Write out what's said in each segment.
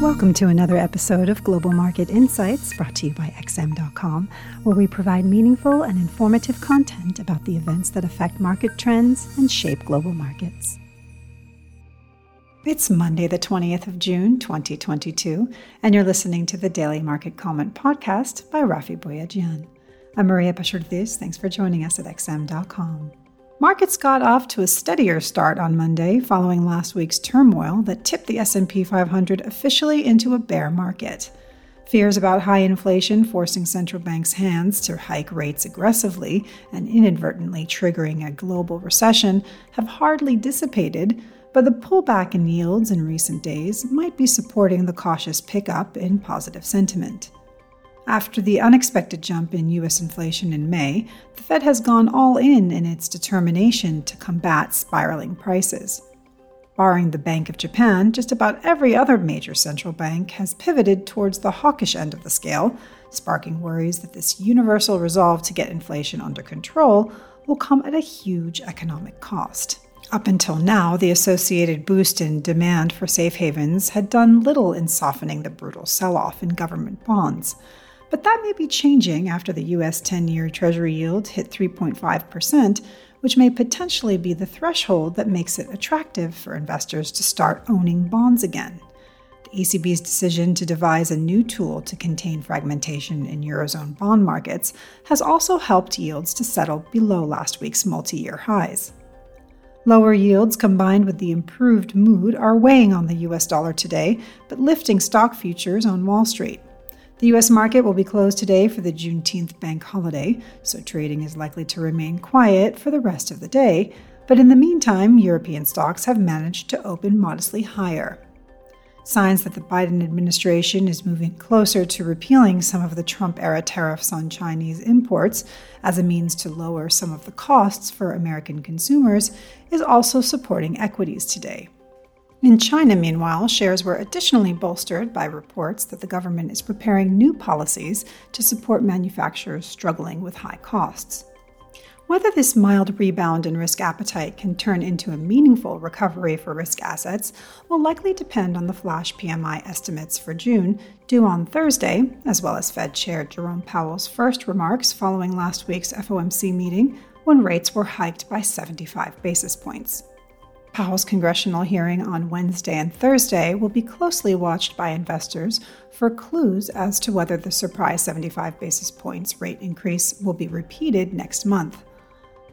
Welcome to another episode of Global Market Insights brought to you by XM.com, where we provide meaningful and informative content about the events that affect market trends and shape global markets. It's Monday, the 20th of June, 2022, and you're listening to the Daily Market Comment podcast by Raffi Boyadjian. I'm Maria Pachurtis. Thanks for joining us at XM.com. Markets got off to a steadier start on Monday following last week's turmoil that tipped the S&P 500 officially into a bear market. Fears about high inflation forcing central banks' hands to hike rates aggressively and inadvertently triggering a global recession have hardly dissipated, but the pullback in yields in recent days might be supporting the cautious pickup in positive sentiment. After the unexpected jump in U.S. inflation in May, the Fed has gone all in in its determination to combat spiraling prices. Barring the Bank of Japan, just about every other major central bank has pivoted towards the hawkish end of the scale, sparking worries that this universal resolve to get inflation under control will come at a huge economic cost. Up until now, the associated boost in demand for safe havens had done little in softening the brutal sell off in government bonds. But that may be changing after the US 10 year Treasury yield hit 3.5%, which may potentially be the threshold that makes it attractive for investors to start owning bonds again. The ECB's decision to devise a new tool to contain fragmentation in Eurozone bond markets has also helped yields to settle below last week's multi year highs. Lower yields combined with the improved mood are weighing on the US dollar today, but lifting stock futures on Wall Street. The U.S. market will be closed today for the Juneteenth bank holiday, so trading is likely to remain quiet for the rest of the day. But in the meantime, European stocks have managed to open modestly higher. Signs that the Biden administration is moving closer to repealing some of the Trump era tariffs on Chinese imports as a means to lower some of the costs for American consumers is also supporting equities today. In China, meanwhile, shares were additionally bolstered by reports that the government is preparing new policies to support manufacturers struggling with high costs. Whether this mild rebound in risk appetite can turn into a meaningful recovery for risk assets will likely depend on the flash PMI estimates for June, due on Thursday, as well as Fed Chair Jerome Powell's first remarks following last week's FOMC meeting when rates were hiked by 75 basis points. Powell's congressional hearing on Wednesday and Thursday will be closely watched by investors for clues as to whether the surprise 75 basis points rate increase will be repeated next month.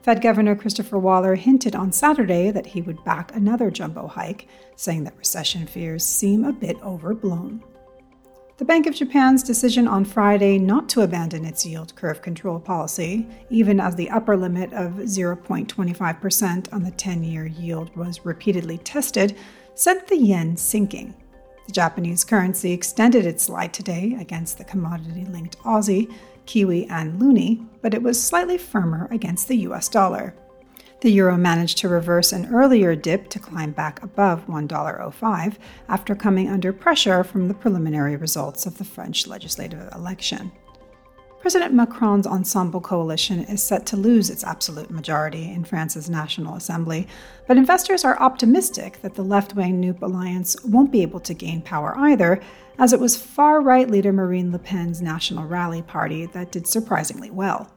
Fed Governor Christopher Waller hinted on Saturday that he would back another jumbo hike, saying that recession fears seem a bit overblown. The Bank of Japan's decision on Friday not to abandon its yield curve control policy, even as the upper limit of 0.25% on the 10 year yield was repeatedly tested, sent the yen sinking. The Japanese currency extended its slide today against the commodity linked Aussie, Kiwi, and Loonie, but it was slightly firmer against the US dollar. The euro managed to reverse an earlier dip to climb back above $1.05 after coming under pressure from the preliminary results of the French legislative election. President Macron's Ensemble coalition is set to lose its absolute majority in France's National Assembly, but investors are optimistic that the left wing NUP alliance won't be able to gain power either, as it was far right leader Marine Le Pen's National Rally Party that did surprisingly well.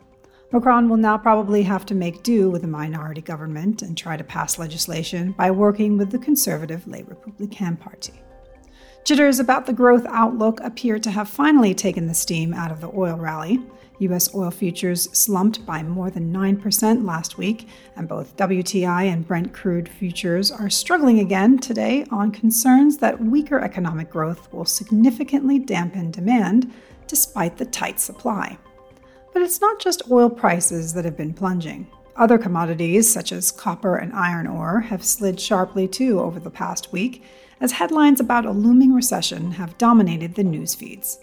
Macron will now probably have to make do with a minority government and try to pass legislation by working with the conservative Les Républicains party. Jitters about the growth outlook appear to have finally taken the steam out of the oil rally. U.S. oil futures slumped by more than 9% last week, and both WTI and Brent crude futures are struggling again today on concerns that weaker economic growth will significantly dampen demand despite the tight supply. But it's not just oil prices that have been plunging. Other commodities, such as copper and iron ore, have slid sharply too over the past week, as headlines about a looming recession have dominated the news feeds.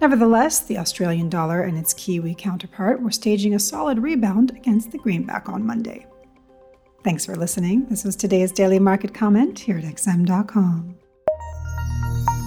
Nevertheless, the Australian dollar and its Kiwi counterpart were staging a solid rebound against the greenback on Monday. Thanks for listening. This was today's daily market comment here at XM.com.